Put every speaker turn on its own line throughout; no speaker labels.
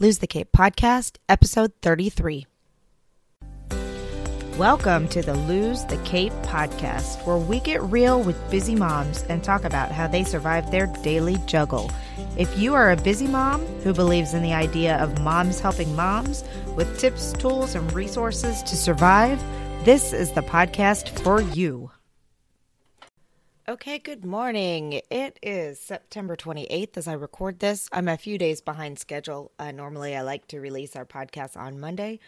Lose the Cape podcast, episode 33. Welcome to the Lose the Cape podcast, where we get real with busy moms and talk about how they survive their daily juggle. If you are a busy mom who believes in the idea of moms helping moms with tips, tools, and resources to survive, this is the podcast for you. Okay, good morning. It is September 28th as I record this. I'm a few days behind schedule. Uh, normally, I like to release our podcast on Monday,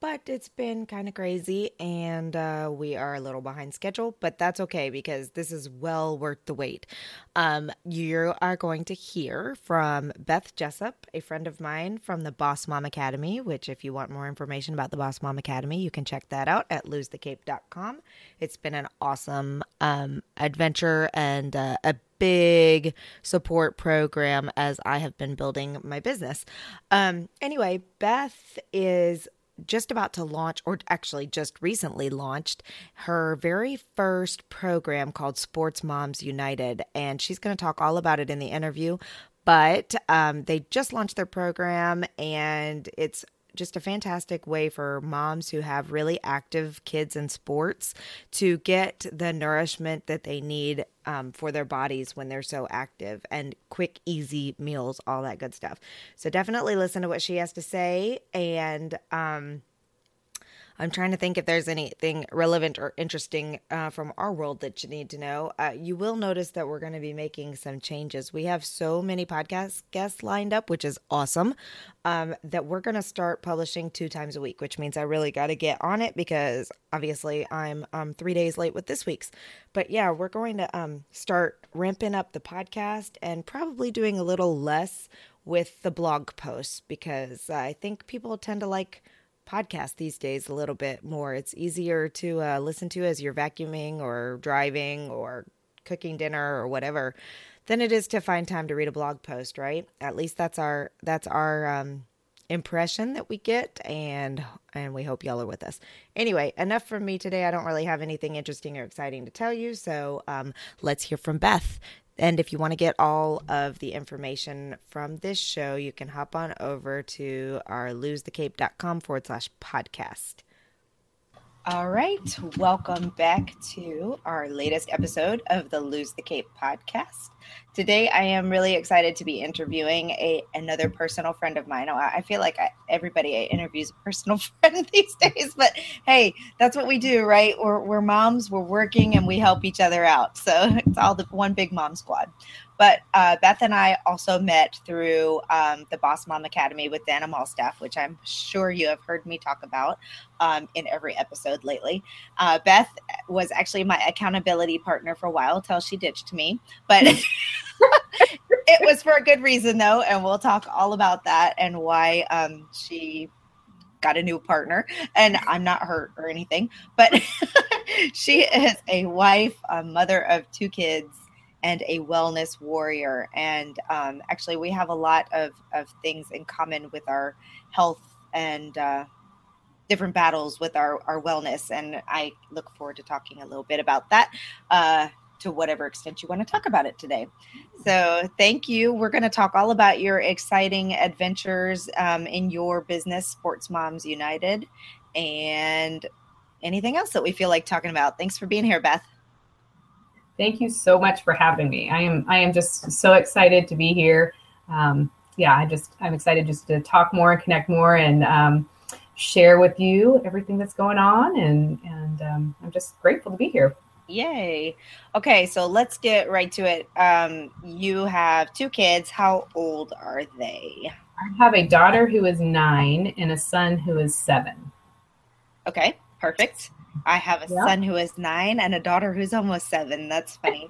but it's been kind of crazy and uh, we are a little behind schedule but that's okay because this is well worth the wait um, you are going to hear from beth Jessop a friend of mine from the boss mom academy which if you want more information about the boss mom academy you can check that out at losethecape.com it's been an awesome um, adventure and uh, a big support program as I have been building my business. Um, anyway, Beth is just about to launch, or actually just recently launched, her very first program called Sports Moms United. And she's going to talk all about it in the interview. But um, they just launched their program, and it's just a fantastic way for moms who have really active kids in sports to get the nourishment that they need um, for their bodies when they're so active and quick, easy meals, all that good stuff. So definitely listen to what she has to say. And, um, I'm trying to think if there's anything relevant or interesting uh, from our world that you need to know. Uh, you will notice that we're going to be making some changes. We have so many podcast guests lined up, which is awesome, um, that we're going to start publishing two times a week, which means I really got to get on it because obviously I'm um, three days late with this week's. But yeah, we're going to um, start ramping up the podcast and probably doing a little less with the blog posts because I think people tend to like podcast these days a little bit more. It's easier to uh, listen to as you're vacuuming or driving or cooking dinner or whatever than it is to find time to read a blog post, right? At least that's our that's our um, impression that we get and and we hope y'all are with us. Anyway, enough from me today. I don't really have anything interesting or exciting to tell you, so um, let's hear from Beth. And if you want to get all of the information from this show, you can hop on over to our losethecape.com forward slash podcast. All right. Welcome back to our latest episode of the Lose the Cape podcast. Today, I am really excited to be interviewing a another personal friend of mine. I feel like I, everybody interviews a personal friend these days, but hey, that's what we do, right? We're, we're moms, we're working, and we help each other out. So it's all the one big mom squad. But uh, Beth and I also met through um, the Boss Mom Academy with Dana Malstaff, which I'm sure you have heard me talk about um, in every episode lately. Uh, Beth was actually my accountability partner for a while until she ditched me, but it was for a good reason though, and we'll talk all about that and why um, she got a new partner and i'm not hurt or anything but she is a wife a mother of two kids and a wellness warrior. And um, actually, we have a lot of, of things in common with our health and uh, different battles with our, our wellness. And I look forward to talking a little bit about that. Uh, to whatever extent you want to talk about it today. So, thank you. We're going to talk all about your exciting adventures um, in your business, Sports Moms United, and anything else that we feel like talking about. Thanks for being here, Beth.
Thank you so much for having me. I am I am just so excited to be here. Um, yeah, I just I'm excited just to talk more and connect more and um, share with you everything that's going on and and um, I'm just grateful to be here.
Yay. Okay, so let's get right to it. Um, you have two kids. How old are they?
I have a daughter who is nine and a son who is seven.
Okay, perfect. I have a son who is nine and a daughter who's almost seven. That's funny.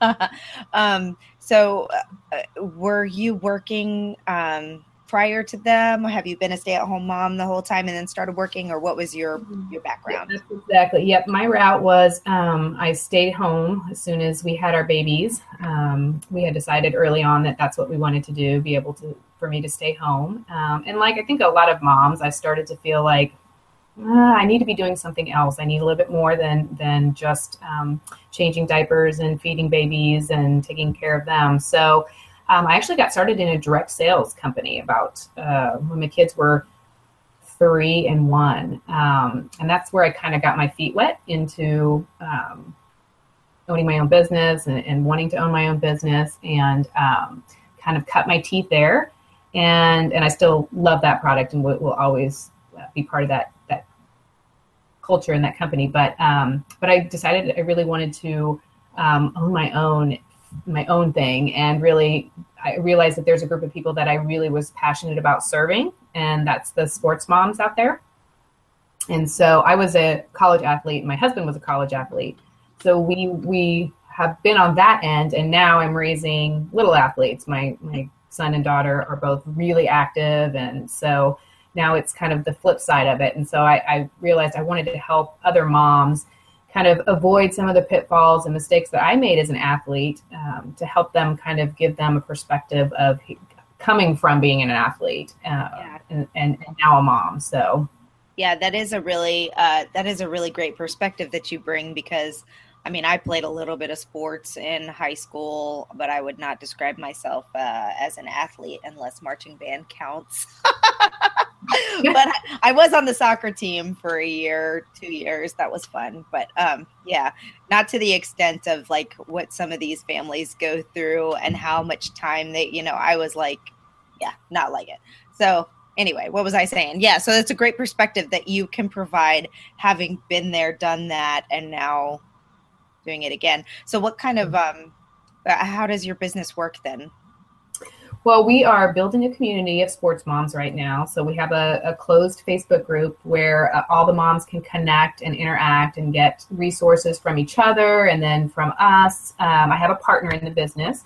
um, so, uh, were you working um, prior to them? Have you been a stay-at-home mom the whole time and then started working, or what was your your background?
Exactly. Yep. My route was um, I stayed home as soon as we had our babies. Um, we had decided early on that that's what we wanted to do, be able to for me to stay home. Um, and like I think a lot of moms, I started to feel like uh, I need to be doing something else. I need a little bit more than than just um, changing diapers and feeding babies and taking care of them. So um, I actually got started in a direct sales company about uh, when my kids were three and one. Um, and that's where I kind of got my feet wet into um, owning my own business and, and, wanting to own my own business and um, kind of cut my teeth there. And, and I still love that product and will, will always be part of that, that culture in that company. But, um, but I decided I really wanted to um, own my own my own thing and really I realized that there's a group of people that I really was passionate about serving and that's the sports moms out there. And so I was a college athlete, my husband was a college athlete. So we we have been on that end and now I'm raising little athletes. My my son and daughter are both really active and so now it's kind of the flip side of it. And so I, I realized I wanted to help other moms kind of avoid some of the pitfalls and mistakes that I made as an athlete um, to help them kind of give them a perspective of coming from being an athlete uh, yeah. and, and, and, now a mom. So,
yeah, that is a really uh, that is a really great perspective that you bring because I mean, I played a little bit of sports in high school, but I would not describe myself uh, as an athlete unless marching band counts. but I, was on the soccer team for a year, two years. That was fun. But um, yeah, not to the extent of like what some of these families go through and how much time they, you know, I was like, yeah, not like it. So anyway, what was I saying? Yeah, so it's a great perspective that you can provide having been there, done that, and now doing it again. So, what kind of um, uh, how does your business work then?
Well, we are building a community of sports moms right now. So we have a, a closed Facebook group where uh, all the moms can connect and interact and get resources from each other and then from us. Um, I have a partner in the business,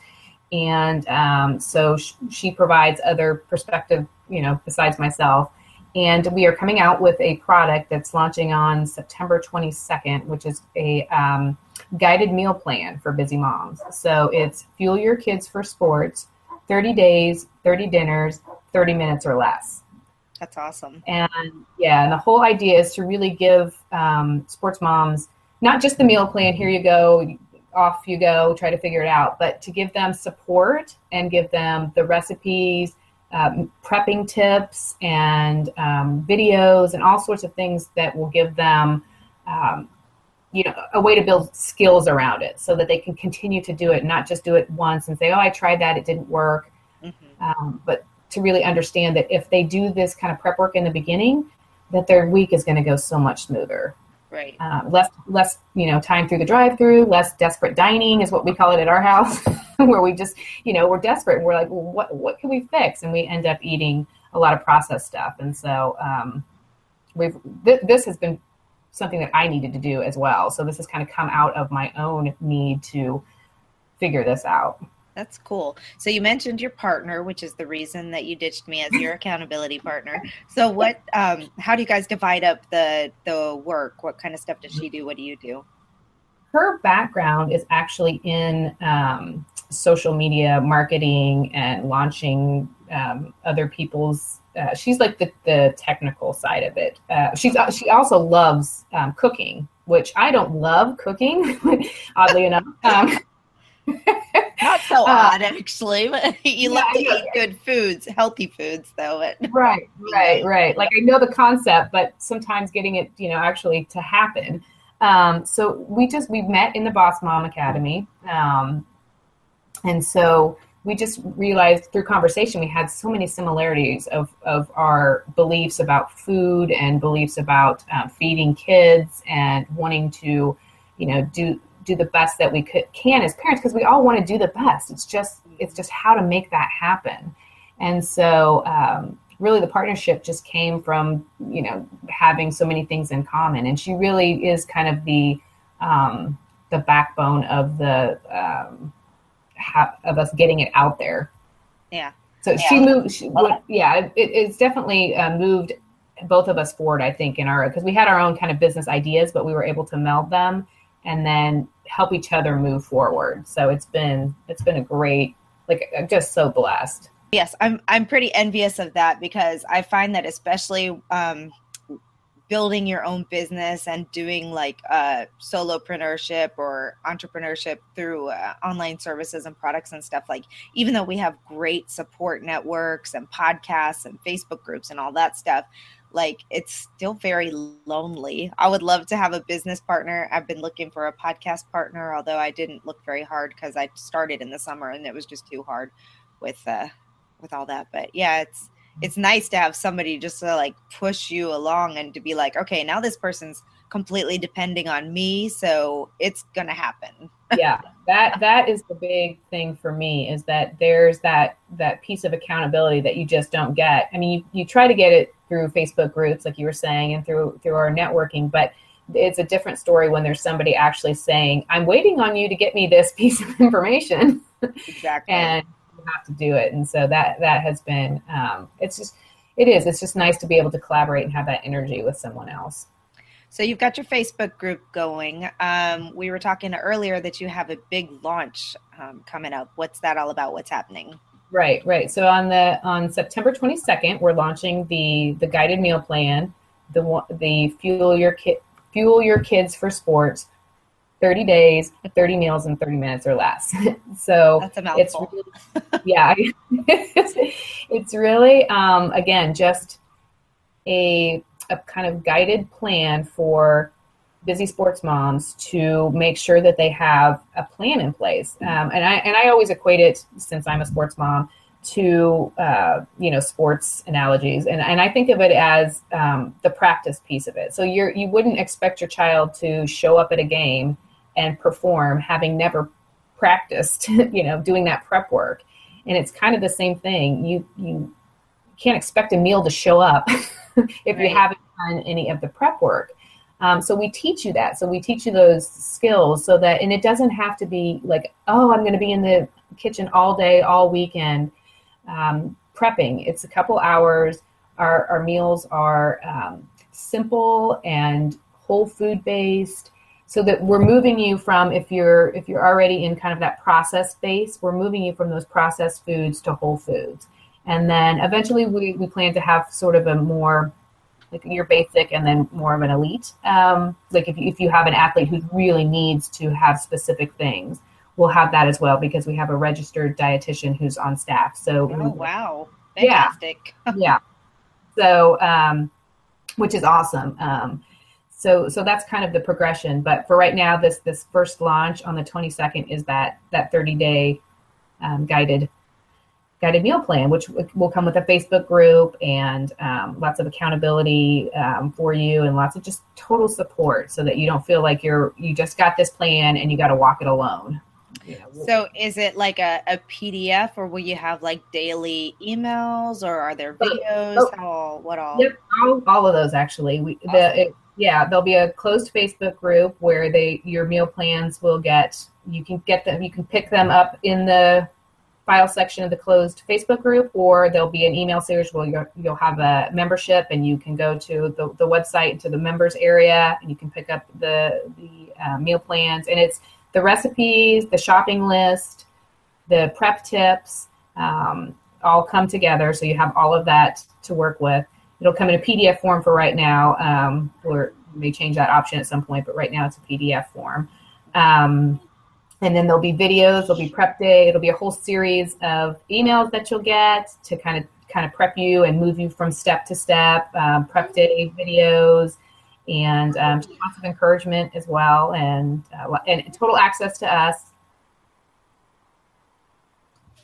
and um, so sh- she provides other perspective, you know, besides myself. And we are coming out with a product that's launching on September 22nd, which is a um, guided meal plan for busy moms. So it's fuel your kids for sports, 30 days, 30 dinners, 30 minutes or less.
That's awesome.
And yeah, and the whole idea is to really give um, sports moms not just the meal plan, here you go, off you go, try to figure it out, but to give them support and give them the recipes, um, prepping tips, and um, videos, and all sorts of things that will give them um, you know a way to build skills around it so that they can continue to do it not just do it once and say oh i tried that it didn't work. Mm-hmm. um, but to really understand that if they do this kind of prep work in the beginning that their week is going to go so much smoother.
Right.
Uh, less less you know time through the drive through less desperate dining is what we call it at our house where we just you know we're desperate. And we're like well, what what can we fix? And we end up eating a lot of processed stuff. And so um, we've th- this has been something that I needed to do as well. So this has kind of come out of my own need to figure this out.
That's cool. So you mentioned your partner, which is the reason that you ditched me as your accountability partner. So what um how do you guys divide up the the work? What kind of stuff does she do? What do you do?
Her background is actually in um, social media marketing and launching um, other people's uh, she's like the, the technical side of it. Uh, she's uh, she also loves um, cooking, which I don't love cooking, oddly enough. Um,
Not so uh, odd, actually. you yeah, love to eat good foods, healthy foods, though.
right, right, right. Like I know the concept, but sometimes getting it, you know, actually to happen. Um, so we just we met in the Boss Mom Academy, um, and so we just realized through conversation we had so many similarities of, of our beliefs about food and beliefs about uh, feeding kids and wanting to you know do do the best that we could can as parents because we all want to do the best. It's just it's just how to make that happen. And so um, really the partnership just came from you know having so many things in common. And she really is kind of the um, the backbone of the um, ha- of us getting it out there.
Yeah.
So yeah. she moved. She, yeah, it, it's definitely uh, moved both of us forward. I think in our because we had our own kind of business ideas, but we were able to meld them and then help each other move forward. So it's been it's been a great like I'm just so blessed.
Yes, I'm I'm pretty envious of that because I find that especially um, building your own business and doing like uh, solopreneurship or entrepreneurship through uh, online services and products and stuff like even though we have great support networks and podcasts and facebook groups and all that stuff like it's still very lonely. I would love to have a business partner. I've been looking for a podcast partner although i didn't look very hard because i started in the summer and it was just too hard with uh with all that. But yeah it's it's nice to have somebody just to like push you along and to be like, okay, now this person's completely depending on me, so it's gonna happen.
yeah, that that is the big thing for me is that there's that that piece of accountability that you just don't get. I mean, you, you try to get it through Facebook groups, like you were saying, and through through our networking, but it's a different story when there's somebody actually saying, "I'm waiting on you to get me this piece of information."
Exactly.
and have to do it. And so that that has been um, it's just it is it's just nice to be able to collaborate and have that energy with someone else.
So you've got your Facebook group going. Um, we were talking earlier that you have a big launch um, coming up. What's that all about? What's happening?
Right, right. So on the on September 22nd, we're launching the the guided meal plan, the one the fuel your kid fuel your kids for sports 30 days, 30 meals in 30 minutes or less. so it's really, yeah, it's, it's really, um, again, just a, a kind of guided plan for busy sports moms to make sure that they have a plan in place. Um, and I, and I always equate it since I'm a sports mom to, uh, you know, sports analogies. And, and I think of it as um, the practice piece of it. So you're, you wouldn't expect your child to show up at a game and perform having never practiced you know doing that prep work. And it's kind of the same thing. You you can't expect a meal to show up if right. you haven't done any of the prep work. Um, so we teach you that. So we teach you those skills so that and it doesn't have to be like oh i'm going to be in the kitchen all day all weekend um, prepping. It's a couple hours. Our, our meals are um, simple and whole food based so that we're moving you from if you're if you're already in kind of that process space we're moving you from those processed foods to whole foods. And then eventually we, we plan to have sort of a more like your basic and then more of an elite um, like if you, if you have an athlete who really needs to have specific things we'll have that as well because we have a registered dietitian who's on staff. So
oh wow. Fantastic.
Yeah, yeah. so um, which is awesome. Um, so so that's kind of the progression but for right now this this first launch on the 22nd is that that 30 day um, guided guided meal plan which will come with a facebook group and um, lots of accountability um, for you and lots of just total support so that you don't feel like you're you just got this plan and you got to walk it alone.
So is it like a, a pdf or will you have like daily emails or are there videos oh, how what all?
Yep all, all of those actually. We awesome. the it, yeah, there'll be a closed Facebook group where they your meal plans will get you can get them you can pick them up in the file section of the closed Facebook group, or there'll be an email series where you'll, you'll have a membership and you can go to the, the website to the members area and you can pick up the the uh, meal plans and it's the recipes, the shopping list, the prep tips, um, all come together. So you have all of that to work with. It'll come in a PDF form for right now. Um, or may change that option at some point, but right now it's a PDF form. Um, and then there'll be videos, there'll be prep day. It'll be a whole series of emails that you'll get to kind of kind of prep you and move you from step to step. Um, prep day videos and um, lots of encouragement as well, and uh, and total access to us.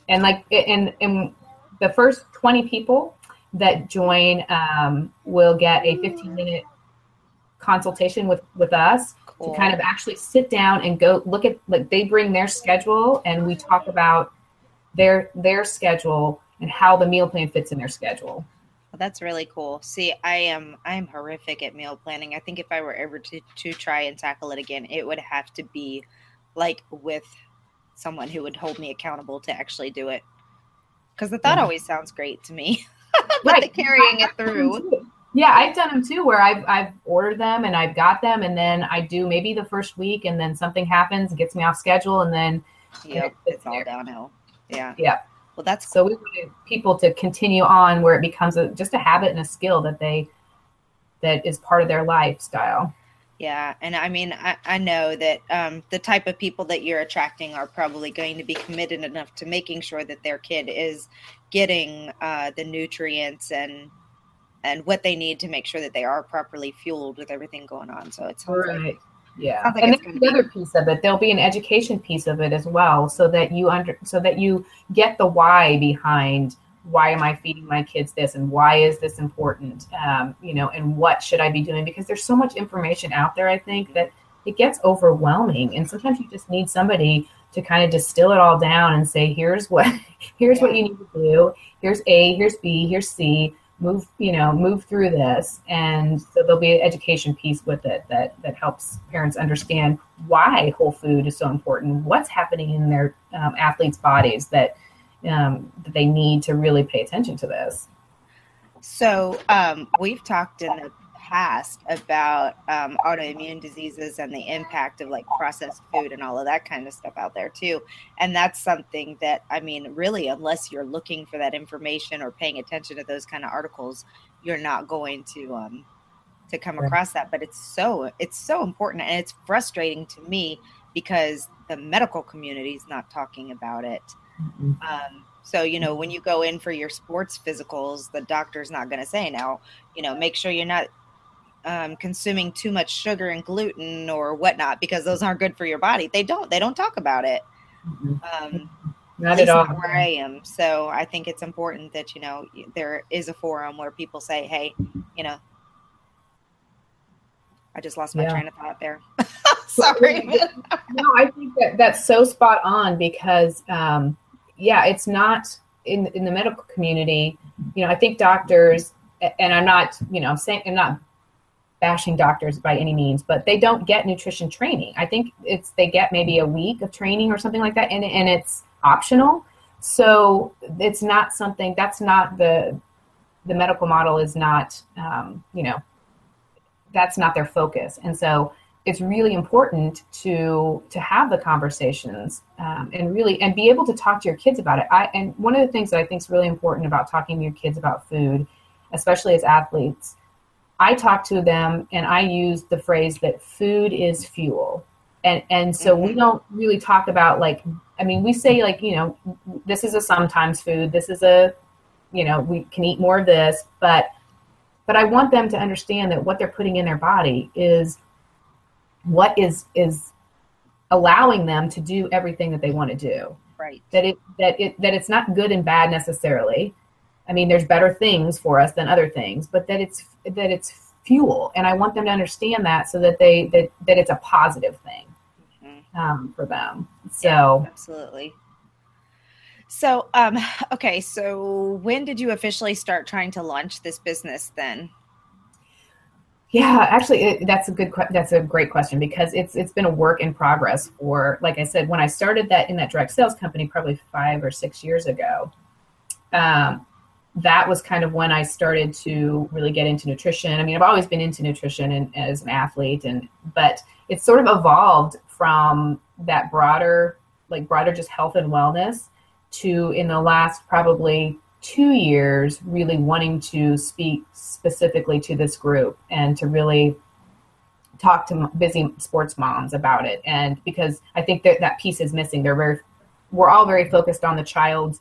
And like in in the first twenty people that join um, will get a 15 minute consultation with with us cool. to kind of actually sit down and go look at like they bring their schedule and we talk about their their schedule and how the meal plan fits in their schedule.
Well, that's really cool. See i am i'm horrific at meal planning. I think if i were ever to, to try and tackle it again it would have to be like with someone who would hold me accountable to actually do it. Because the thought yeah. always sounds great to me but right. carrying it through.
Yeah, I've done them too, where I've I've ordered them and I've got them, and then I do maybe the first week, and then something happens, gets me off schedule, and then
yep, it's, it's all there. downhill. Yeah,
yeah.
Well, that's
so we want people to continue on where it becomes a, just a habit and a skill that they that is part of their lifestyle.
Yeah, and I mean, I, I know that um, the type of people that you're attracting are probably going to be committed enough to making sure that their kid is getting uh, the nutrients and and what they need to make sure that they are properly fueled with everything going on. So it's
right. Like, yeah, like and that's the other piece of it. There'll be an education piece of it as well, so that you under so that you get the why behind why am I feeding my kids this and why is this important? Um, you know, and what should I be doing? Because there's so much information out there, I think, that it gets overwhelming. And sometimes you just need somebody to kind of distill it all down and say, here's what here's what you need to do. Here's A, here's B, here's C. Move, you know, move through this. And so there'll be an education piece with it that that helps parents understand why whole food is so important, what's happening in their um, athletes' bodies that um, that they need to really pay attention to this.
So um, we've talked in the past about um, autoimmune diseases and the impact of like processed food and all of that kind of stuff out there too. And that's something that I mean, really, unless you're looking for that information or paying attention to those kind of articles, you're not going to um, to come across that. But it's so it's so important, and it's frustrating to me because the medical community is not talking about it. Mm-hmm. Um, so, you know, when you go in for your sports physicals, the doctor's not going to say now, you know, make sure you're not um, consuming too much sugar and gluten or whatnot because those aren't good for your body. They don't. They don't talk about it. Mm-hmm. Um,
not at all.
Not where I am. So I think it's important that you know there is a forum where people say, "Hey, you know, I just lost my yeah. train of thought there. Sorry.
no, I think that that's so spot on because um, yeah, it's not in in the medical community. You know, I think doctors, and I'm not, you know, saying I'm not bashing doctors by any means, but they don't get nutrition training. I think it's they get maybe a week of training or something like that, and and it's optional. So it's not something that's not the the medical model is not um, you know that's not their focus, and so it's really important to to have the conversations um, and really and be able to talk to your kids about it. I and one of the things that I think is really important about talking to your kids about food, especially as athletes, I talk to them and I use the phrase that food is fuel, and and so mm-hmm. we don't really talk about like I mean we say like you know this is a sometimes food, this is a you know we can eat more of this, but but I want them to understand that what they're putting in their body is what is is allowing them to do everything that they want to do.
Right.
That it that it that it's not good and bad necessarily. I mean there's better things for us than other things but that it's that it's fuel. And i want them to understand that so that they that that it's a positive thing mm-hmm. um, for them. So
yeah, absolutely. So um okay so when did you officially start trying to launch this business then
yeah, actually, it, that's a good. That's a great question because it's it's been a work in progress for, like I said, when I started that in that direct sales company probably five or six years ago. Um, that was kind of when I started to really get into nutrition. I mean, I've always been into nutrition and as an athlete, and but it's sort of evolved from that broader, like broader just health and wellness, to in the last probably two years really wanting to speak specifically to this group and to really talk to busy sports moms about it. And because i think that that piece is missing. They're very we're all very focused on the child's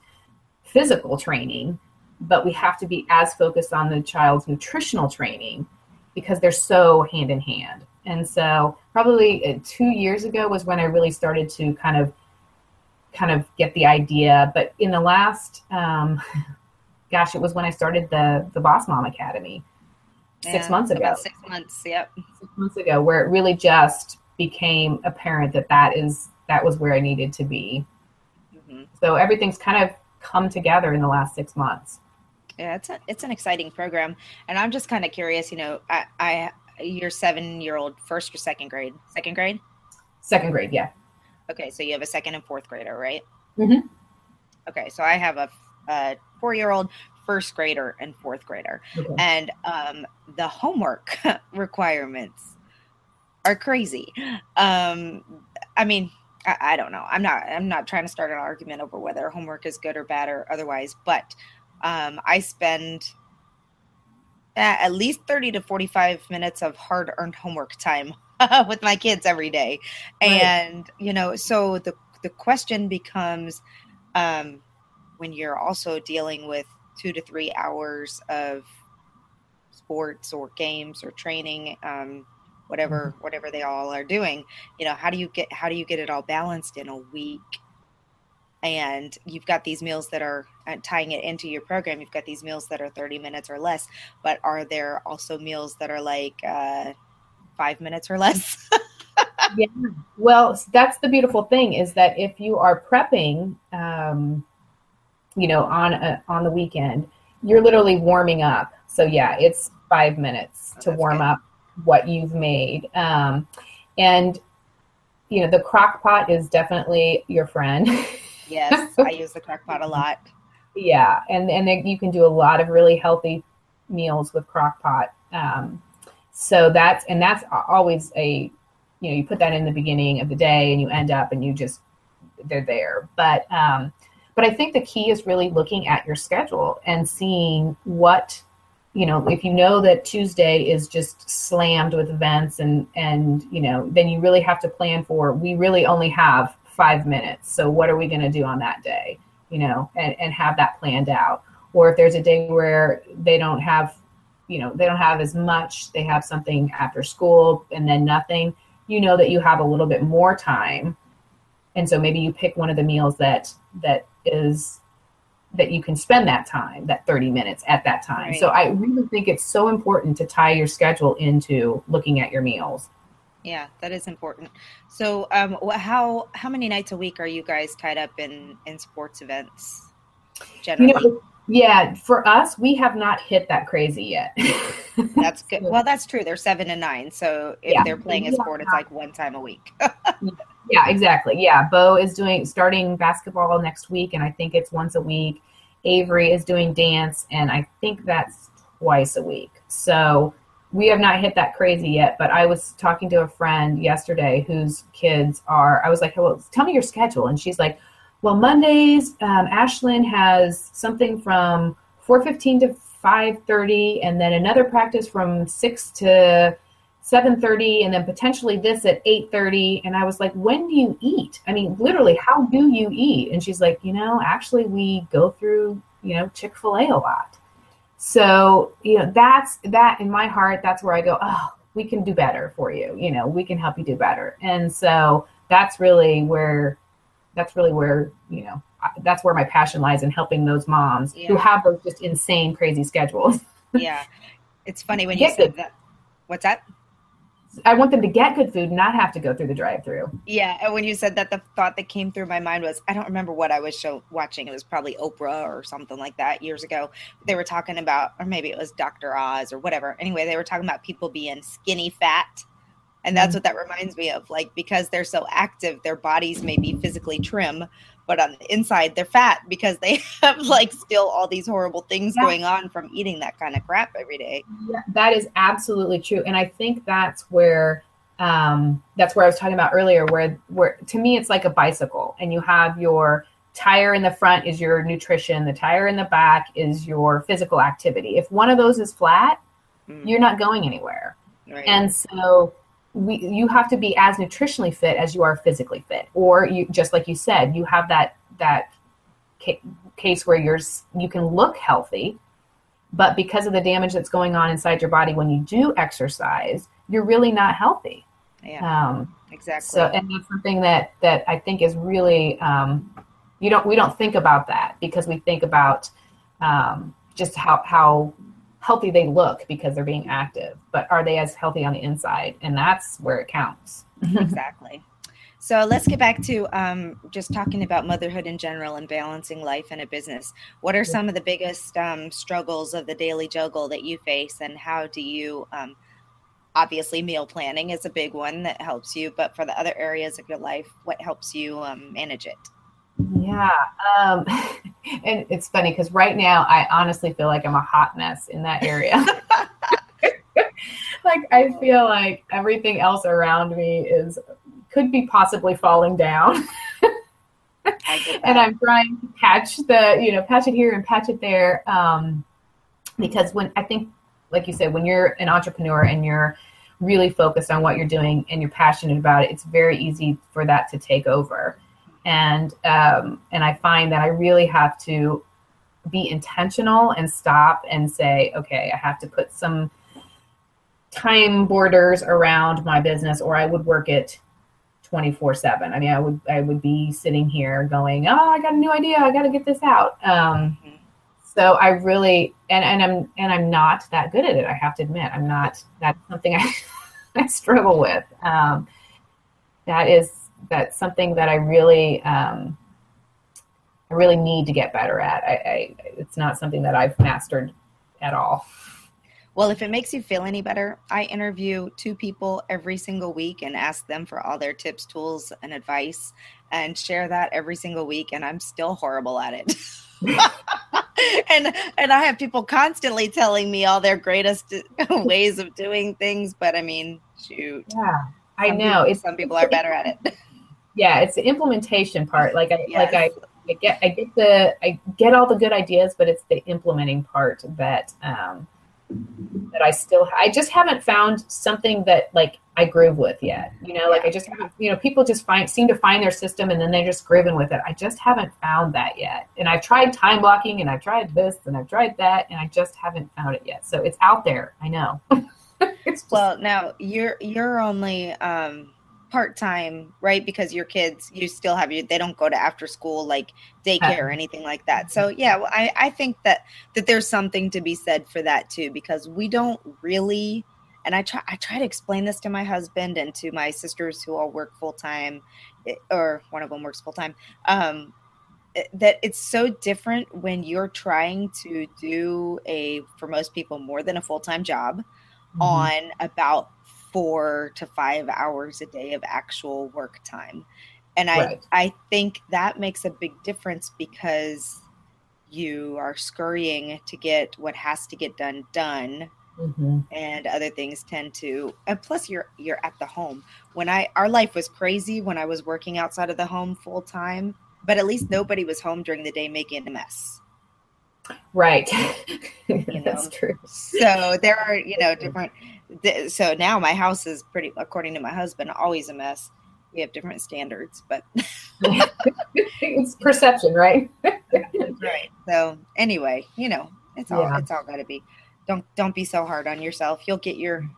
physical training but we have to be as focused on the child's nutritional training because they're so hand in hand. And so probably uh, two years ago was when i really started to kind of kind of get the idea. But in the last, um, gosh, it was when I started the the Boss Mom Academy six yeah, months ago.
six months, yep.
Six months ago, where it really just became apparent that that is that was where I needed to be. Mm-hmm. So everything's kind of come together in the last six months.
Yeah, it's a, it's an exciting program, and I'm just kind of curious. You know, I, I your seven year old first or second grade, second grade,
second grade, yeah.
Okay, so you have a second and fourth grader, right?
Mm-hmm.
Okay, so I have a, a four year old, first grader, and fourth grader. Okay. And um, the homework requirements are crazy. Um, I mean, I, I, don't know. I'm not. I'm not trying to start an argument over whether homework is good or bad or otherwise. But um, I spend at least 30 to 45 minutes of hard earned homework time with my kids every day. Right. And, you know, so the, the question becomes um, when you're also dealing with two to three hours of sports or games or training, um, whatever, mm-hmm. whatever they all are doing, you know, how do you get, how do you get it all balanced in a week? and you've got these meals that are uh, tying it into your program you've got these meals that are 30 minutes or less but are there also meals that are like uh, five minutes or less
yeah well that's the beautiful thing is that if you are prepping um, you know on a, on the weekend you're literally warming up so yeah it's five minutes oh, to warm good. up what you've made um, and you know the crock pot is definitely your friend
Yes, I use the crock pot a lot.
Yeah, and and you can do a lot of really healthy meals with crock pot. Um, so that's and that's always a you know you put that in the beginning of the day and you end up and you just they're there. But um, but I think the key is really looking at your schedule and seeing what you know if you know that Tuesday is just slammed with events and and you know then you really have to plan for we really only have five minutes. So what are we going to do on that day? You know, and, and have that planned out. Or if there's a day where they don't have, you know, they don't have as much, they have something after school and then nothing, you know that you have a little bit more time. And so maybe you pick one of the meals that that is that you can spend that time, that 30 minutes at that time. Right. So I really think it's so important to tie your schedule into looking at your meals.
Yeah, that is important. So, um, how how many nights a week are you guys tied up in in sports events? Generally, you know,
yeah, for us, we have not hit that crazy yet.
that's good. Well, that's true. They're seven and nine, so if yeah. they're playing a sport, it's like one time a week.
yeah, exactly. Yeah, Bo is doing starting basketball next week, and I think it's once a week. Avery is doing dance, and I think that's twice a week. So we have not hit that crazy yet, but I was talking to a friend yesterday whose kids are, I was like, well, tell me your schedule. And she's like, well, Mondays, um, Ashlyn has something from 4.15 to 5.30 and then another practice from 6 to 7.30 and then potentially this at 8.30 and i was like when do you eat i mean literally how do you eat and she's like you know actually we go through you know chick-fil-a a lot so, you know, that's that in my heart, that's where I go, oh, we can do better for you. You know, we can help you do better. And so that's really where, that's really where, you know, that's where my passion lies in helping those moms yeah. who have those just insane, crazy schedules.
yeah. It's funny when you get said that. What's that?
I want them to get good food, not have to go through the drive-through.
Yeah, and when you said that, the thought that came through my mind was I don't remember what I was show, watching. It was probably Oprah or something like that years ago. They were talking about, or maybe it was Dr. Oz or whatever. Anyway, they were talking about people being skinny fat, and that's mm-hmm. what that reminds me of. Like because they're so active, their bodies may be physically trim, but on the inside they're fat because they have like still all these horrible things yeah. going on from eating that kind of crap every day.
Yeah, that is absolutely true. And I think that's where um, that's where I was talking about earlier, where where to me it's like a bicycle and you have your tire in the front is your nutrition, the tire in the back is your physical activity. If one of those is flat, mm. you're not going anywhere. Right. And so we, you have to be as nutritionally fit as you are physically fit. Or you just like you said you have that that ca- case where you're you can look healthy but because of the damage that's going on inside your body when you do exercise you're really not healthy.
Yeah. Um, exactly.
so and that's something that that i think is really um, you don't we don't think about that because we think about um, just how how healthy they look because they're being active, but are they as healthy on the inside? And that's where it counts.
exactly. So let's get back to um, just talking about motherhood in general and balancing life and a business. What are some of the biggest um, struggles of the daily juggle that you face, and how do you? Um, obviously, meal planning is a big one that helps you, but for the other areas of your life, what helps you um, manage it?
Yeah. And it's funny because right now I honestly feel like I'm a hot mess in that area. like I feel like everything else around me is could be possibly falling down. and I'm trying to patch the, you know, patch it here and patch it there. Um, because when I think like you said, when you're an entrepreneur and you're really focused on what you're doing and you're passionate about it, it's very easy for that to take over. And um, and I find that I really have to be intentional and stop and say, okay, I have to put some time borders around my business, or I would work it 24 7 i mean i would i would be sitting here going oh i got a new idea. I got to get this out. Um, mm-hmm. so i really and, and i'm and i'm not that good at it i have to admit. I'm not that's something i i struggle with. Um, that is that's something that i really um, i really need to get better at I, I it's not something that i've mastered at all
well, if it makes you feel any better, I interview two people every single week and ask them for all their tips, tools, and advice and share that every single week. And I'm still horrible at it. and and I have people constantly telling me all their greatest ways of doing things, but I mean, shoot.
Yeah, I know.
People, some people are better at it.
Yeah, it's the implementation part. Like I yes. like I, I get I get the I get all the good ideas, but it's the implementing part that um that I still I just haven't found something that like I groove with yet. You know, like I just haven't you know, people just find seem to find their system and then they're just grooving with it. I just haven't found that yet. And I've tried time blocking and I've tried this and I've tried that and I just haven't found it yet. So it's out there. I know.
just, well now you're you're only um part time, right? Because your kids, you still have you. They don't go to after school like daycare or anything like that. So yeah, well, I I think that that there's something to be said for that too, because we don't really. And I try I try to explain this to my husband and to my sisters who all work full time, eh, or one of them works full time. Um, eh, that it's so different when you're trying to do a for most people more than a full-time job mm-hmm. on about four to five hours a day of actual work time. And right. I, I think that makes a big difference because you are scurrying to get what has to get done done. Mm-hmm. and other things tend to and plus you're you're at the home when i our life was crazy when i was working outside of the home full time but at least nobody was home during the day making a mess
right that's true
so there are you know different so now my house is pretty according to my husband always a mess we have different standards but
it's perception right
right so anyway you know it's all yeah. it's all got to be don't don't be so hard on yourself you'll get your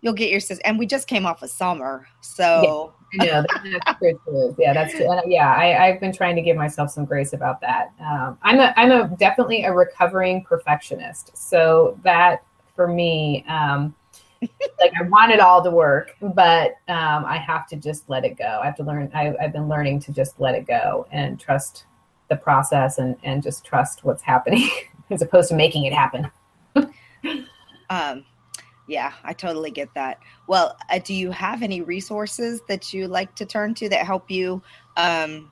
you'll get your and we just came off of summer so
yeah, that's true. Yeah, that's true. And yeah, I, have been trying to give myself some grace about that. Um, I'm a, I'm a definitely a recovering perfectionist. So that for me, um, like I want it all to work, but um, I have to just let it go. I have to learn. I, have been learning to just let it go and trust the process and and just trust what's happening as opposed to making it happen.
um, yeah, I totally get that. Well, uh, do you have any resources that you like to turn to that help you? Um,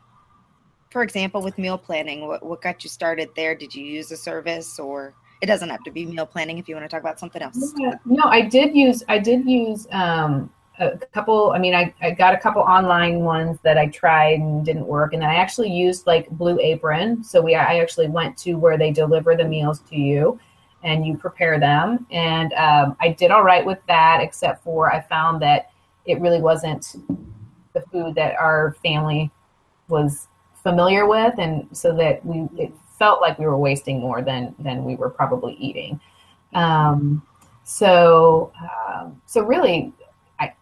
for example, with meal planning, what, what got you started there? Did you use a service or? It doesn't have to be meal planning if you want to talk about something else
yeah. no i did use i did use um, a couple i mean I, I got a couple online ones that i tried and didn't work and then i actually used like blue apron so we i actually went to where they deliver the meals to you and you prepare them and um, i did all right with that except for i found that it really wasn't the food that our family was familiar with and so that we it felt like we were wasting more than than we were probably eating. Um, so um, so really, I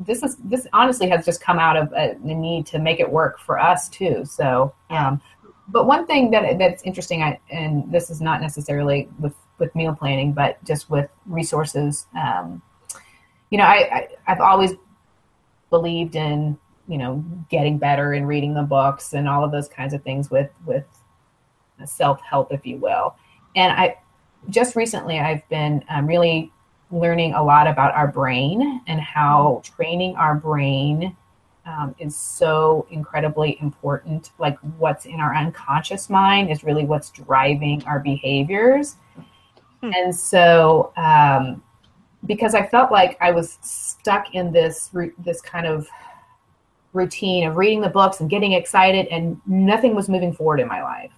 this is this honestly has just come out of a, the need to make it work for us too. So. Um, but one thing that that's interesting, I, and this is not necessarily with with meal planning, but just with resources. Um, you know, I, I have always believed in you know getting better and reading the books and all of those kinds of things with with self help, if you will. And I just recently I've been um, really learning a lot about our brain and how training our brain um, is so incredibly important. Like what's in our unconscious mind is really what's driving our behaviors. Hmm. And so, um, because I felt like I was stuck in this this kind of routine of reading the books and getting excited, and nothing was moving forward in my life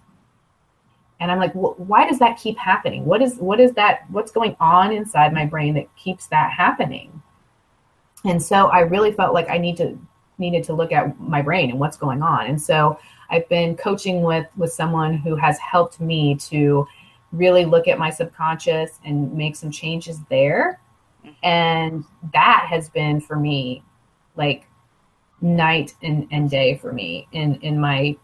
and i'm like why does that keep happening? What is what is that what's going on inside my brain that keeps that happening? And so i really felt like i need to needed to look at my brain and what's going on. And so i've been coaching with with someone who has helped me to really look at my subconscious and make some changes there. Mm-hmm. and that has been for me like night and, and day for me in in my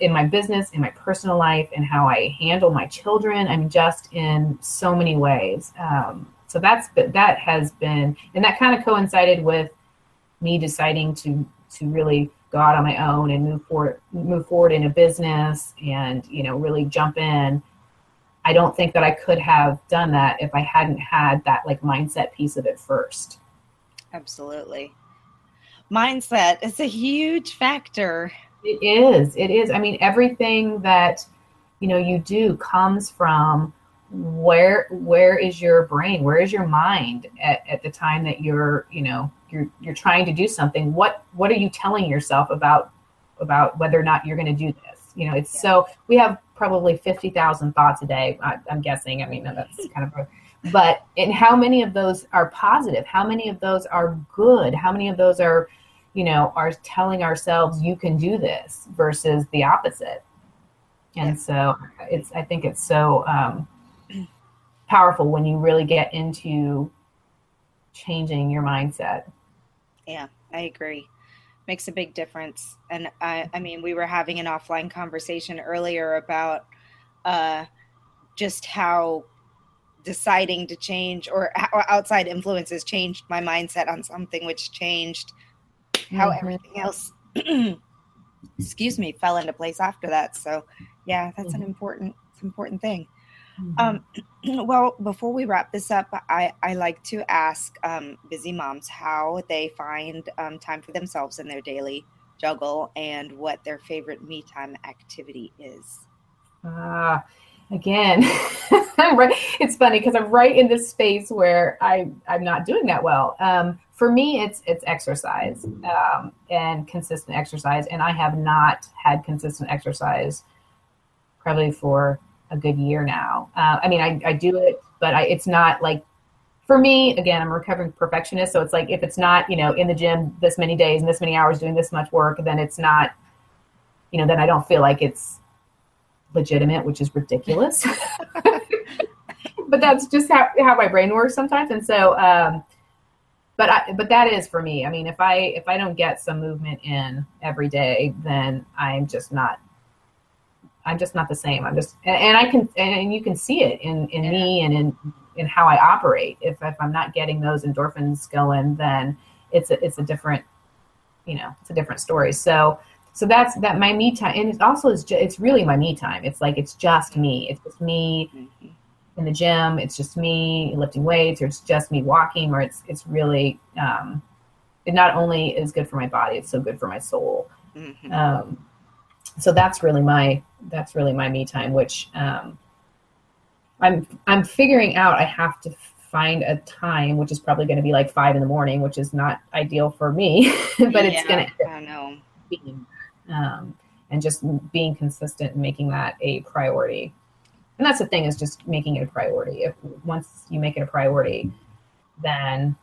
in my business, in my personal life, and how I handle my children. I'm just in so many ways. Um, so that's that has been, and that kind of coincided with me deciding to to really go out on my own and move forward move forward in a business and you know really jump in. I don't think that I could have done that if I hadn't had that like mindset piece of it first.
Absolutely. Mindset is a huge factor
it is. It is. I mean, everything that you know you do comes from where where is your brain? Where is your mind at, at the time that you're you know you're you're trying to do something? What what are you telling yourself about about whether or not you're going to do this? You know it's yeah. so we have probably 50,000 thoughts a day I, am guessing. I mean that's kind of a, but and how many of those are positive? How many of those are good? How many of those are you know, are telling ourselves you can do this versus the opposite. And yeah. so it's, I think it's so um, powerful when you really get into changing your mindset.
Yeah, I agree. Makes a big difference. And I, I mean, we were having an offline conversation earlier about uh, just how deciding to change or how outside influences changed my mindset on something, which changed how mm-hmm. everything else excuse me fell into place after that so yeah that's mm-hmm. an important important thing mm-hmm. um, well before we wrap this up i, I like to ask um, busy moms how they find um, time for themselves in their daily juggle and what their favorite me time activity is
ah again right it's funny because i'm right in this space where i i'm not doing that well um, for me it's it's exercise um, and consistent exercise. And i have not had consistent exercise probably for a good year now. Uh, i mean I, I do it but I, it's not like for me again i'm a recovering perfectionist. So it's like if it's not you know in the gym this many days and this many hours doing this much work then it's not you know then i don't feel like it's legitimate which is ridiculous. But that's just how, how my brain works sometimes. And so um, but I, but that is for me. I mean, if I if I don't get some movement in every day, then I'm just not. I'm just not the same. I'm just, and, and I can, and you can see it in in yeah. me and in in how I operate. If if I'm not getting those endorphins going, then it's a it's a different, you know, it's a different story. So so that's that my me time, and it also is. it's really my me time. It's like it's just me. It's just me. Mm-hmm in the gym, it's just me lifting weights, or it's just me walking, or it's it's really um, it not only is good for my body, it's so good for my soul. Mm-hmm. Um, so that's really my that's really my me time, which um, I'm I'm figuring out. I have to find a time, which is probably going to be like five in the morning, which is not ideal for me, but it's going to.
I know.
Um, and just being consistent and making that a priority and that's the thing is just making it a priority. If once you make it a priority then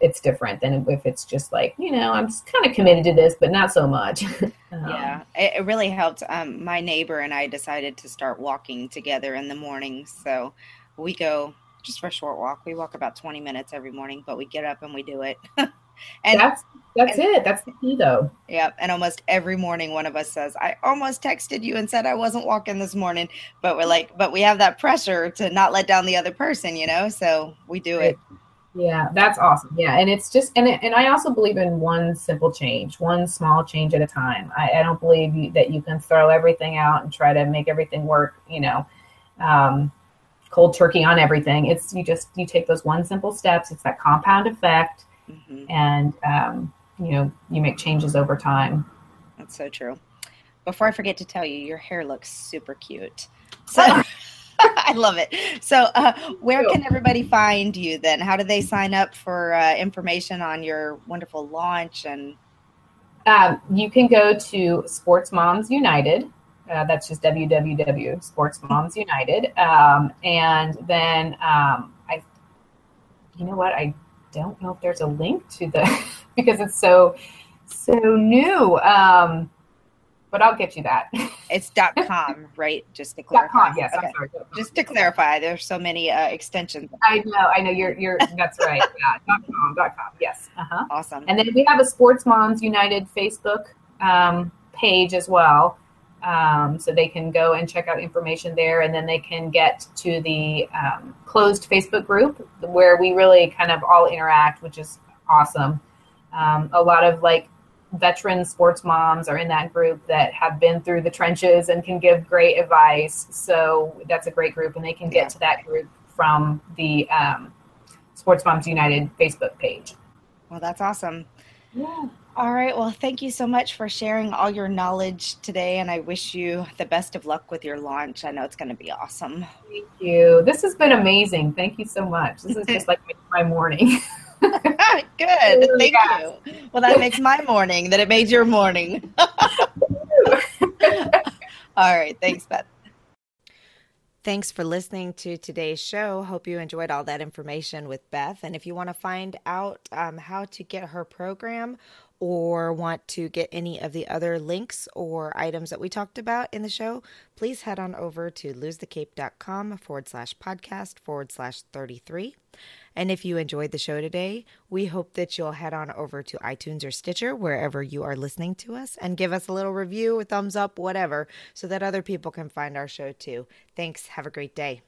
it's different than if it's just like you know i'm kind of committed to this but not so much. Um,
yeah it, it, really helped. Um, my neighbor and i decided to start walking together in the morning. So we go just for a short walk we walk about 20 minutes every morning but we get up and we do it
and that's that's and, it. That's the key, though.
Yep. And almost every morning, one of us says, "I almost texted you and said I wasn't walking this morning," but we're like, but we have that pressure to not let down the other person, you know. So we do it.
Yeah, that's awesome. Yeah, and it's just and and I also believe in one simple change, one small change at a time. I, I don't believe you, that you can throw everything out and try to make everything work. You know, um, cold turkey on everything. It's you just you take those one simple steps. It's that compound effect mm-hmm. and um, you know you make changes over time.
That's so true. Before I forget to tell you, your hair looks super cute. So I love it. So, uh, where can everybody find you then? How do they sign up for uh, information on your wonderful launch? And
um, you can go to Sports Moms United Uh, that's just www Sports Moms United. Um, and then um, I, you know what? I don't know if there's a link to the because it's so so new. Um, but I'll get you that.
It's dot com, right? Just to clarify.
com, yes.
Okay.
I'm sorry.
Just to clarify, there's so many uh, extensions.
I know, I know. You're, you're. That's right. Yeah. dot com. Dot com. Yes. Uh huh.
Awesome.
And then we have a Sports Moms United Facebook um, page as well. Um, so they can go and check out information there, and then they can get to the um, closed Facebook group where we really kind of all interact, which is awesome. Um, a lot of like veteran sports moms are in that group that have been through the trenches and can give great advice. So that's a great group, and they can get
Yeah.
to that group from the um, Sports Moms United Facebook page.
Well, that's awesome.
Yeah.
All right. Well, thank you so much for sharing all your knowledge today, and I wish you the best of luck with your launch. I know it's going to be awesome.
Thank you. This has been amazing. Thank you so much. This is just like my morning.
Good. Thank
Yeah.
you. Well, that makes my morning. That it made your morning. all right. Thanks, Beth.
Thanks for listening to today's show. Hope you enjoyed all that information with Beth. And if you want to find out um, how to get her program or want to get any of the other links or items that we talked about in the show, please head on over to losethecape.com forward slash podcast forward slash 33. And if you enjoyed the show today, we hope that you'll head on over to iTunes or Stitcher, wherever you are listening to us, and give us a little review, a thumbs up, whatever, so that other people can find our show too. Thanks. Have a great day.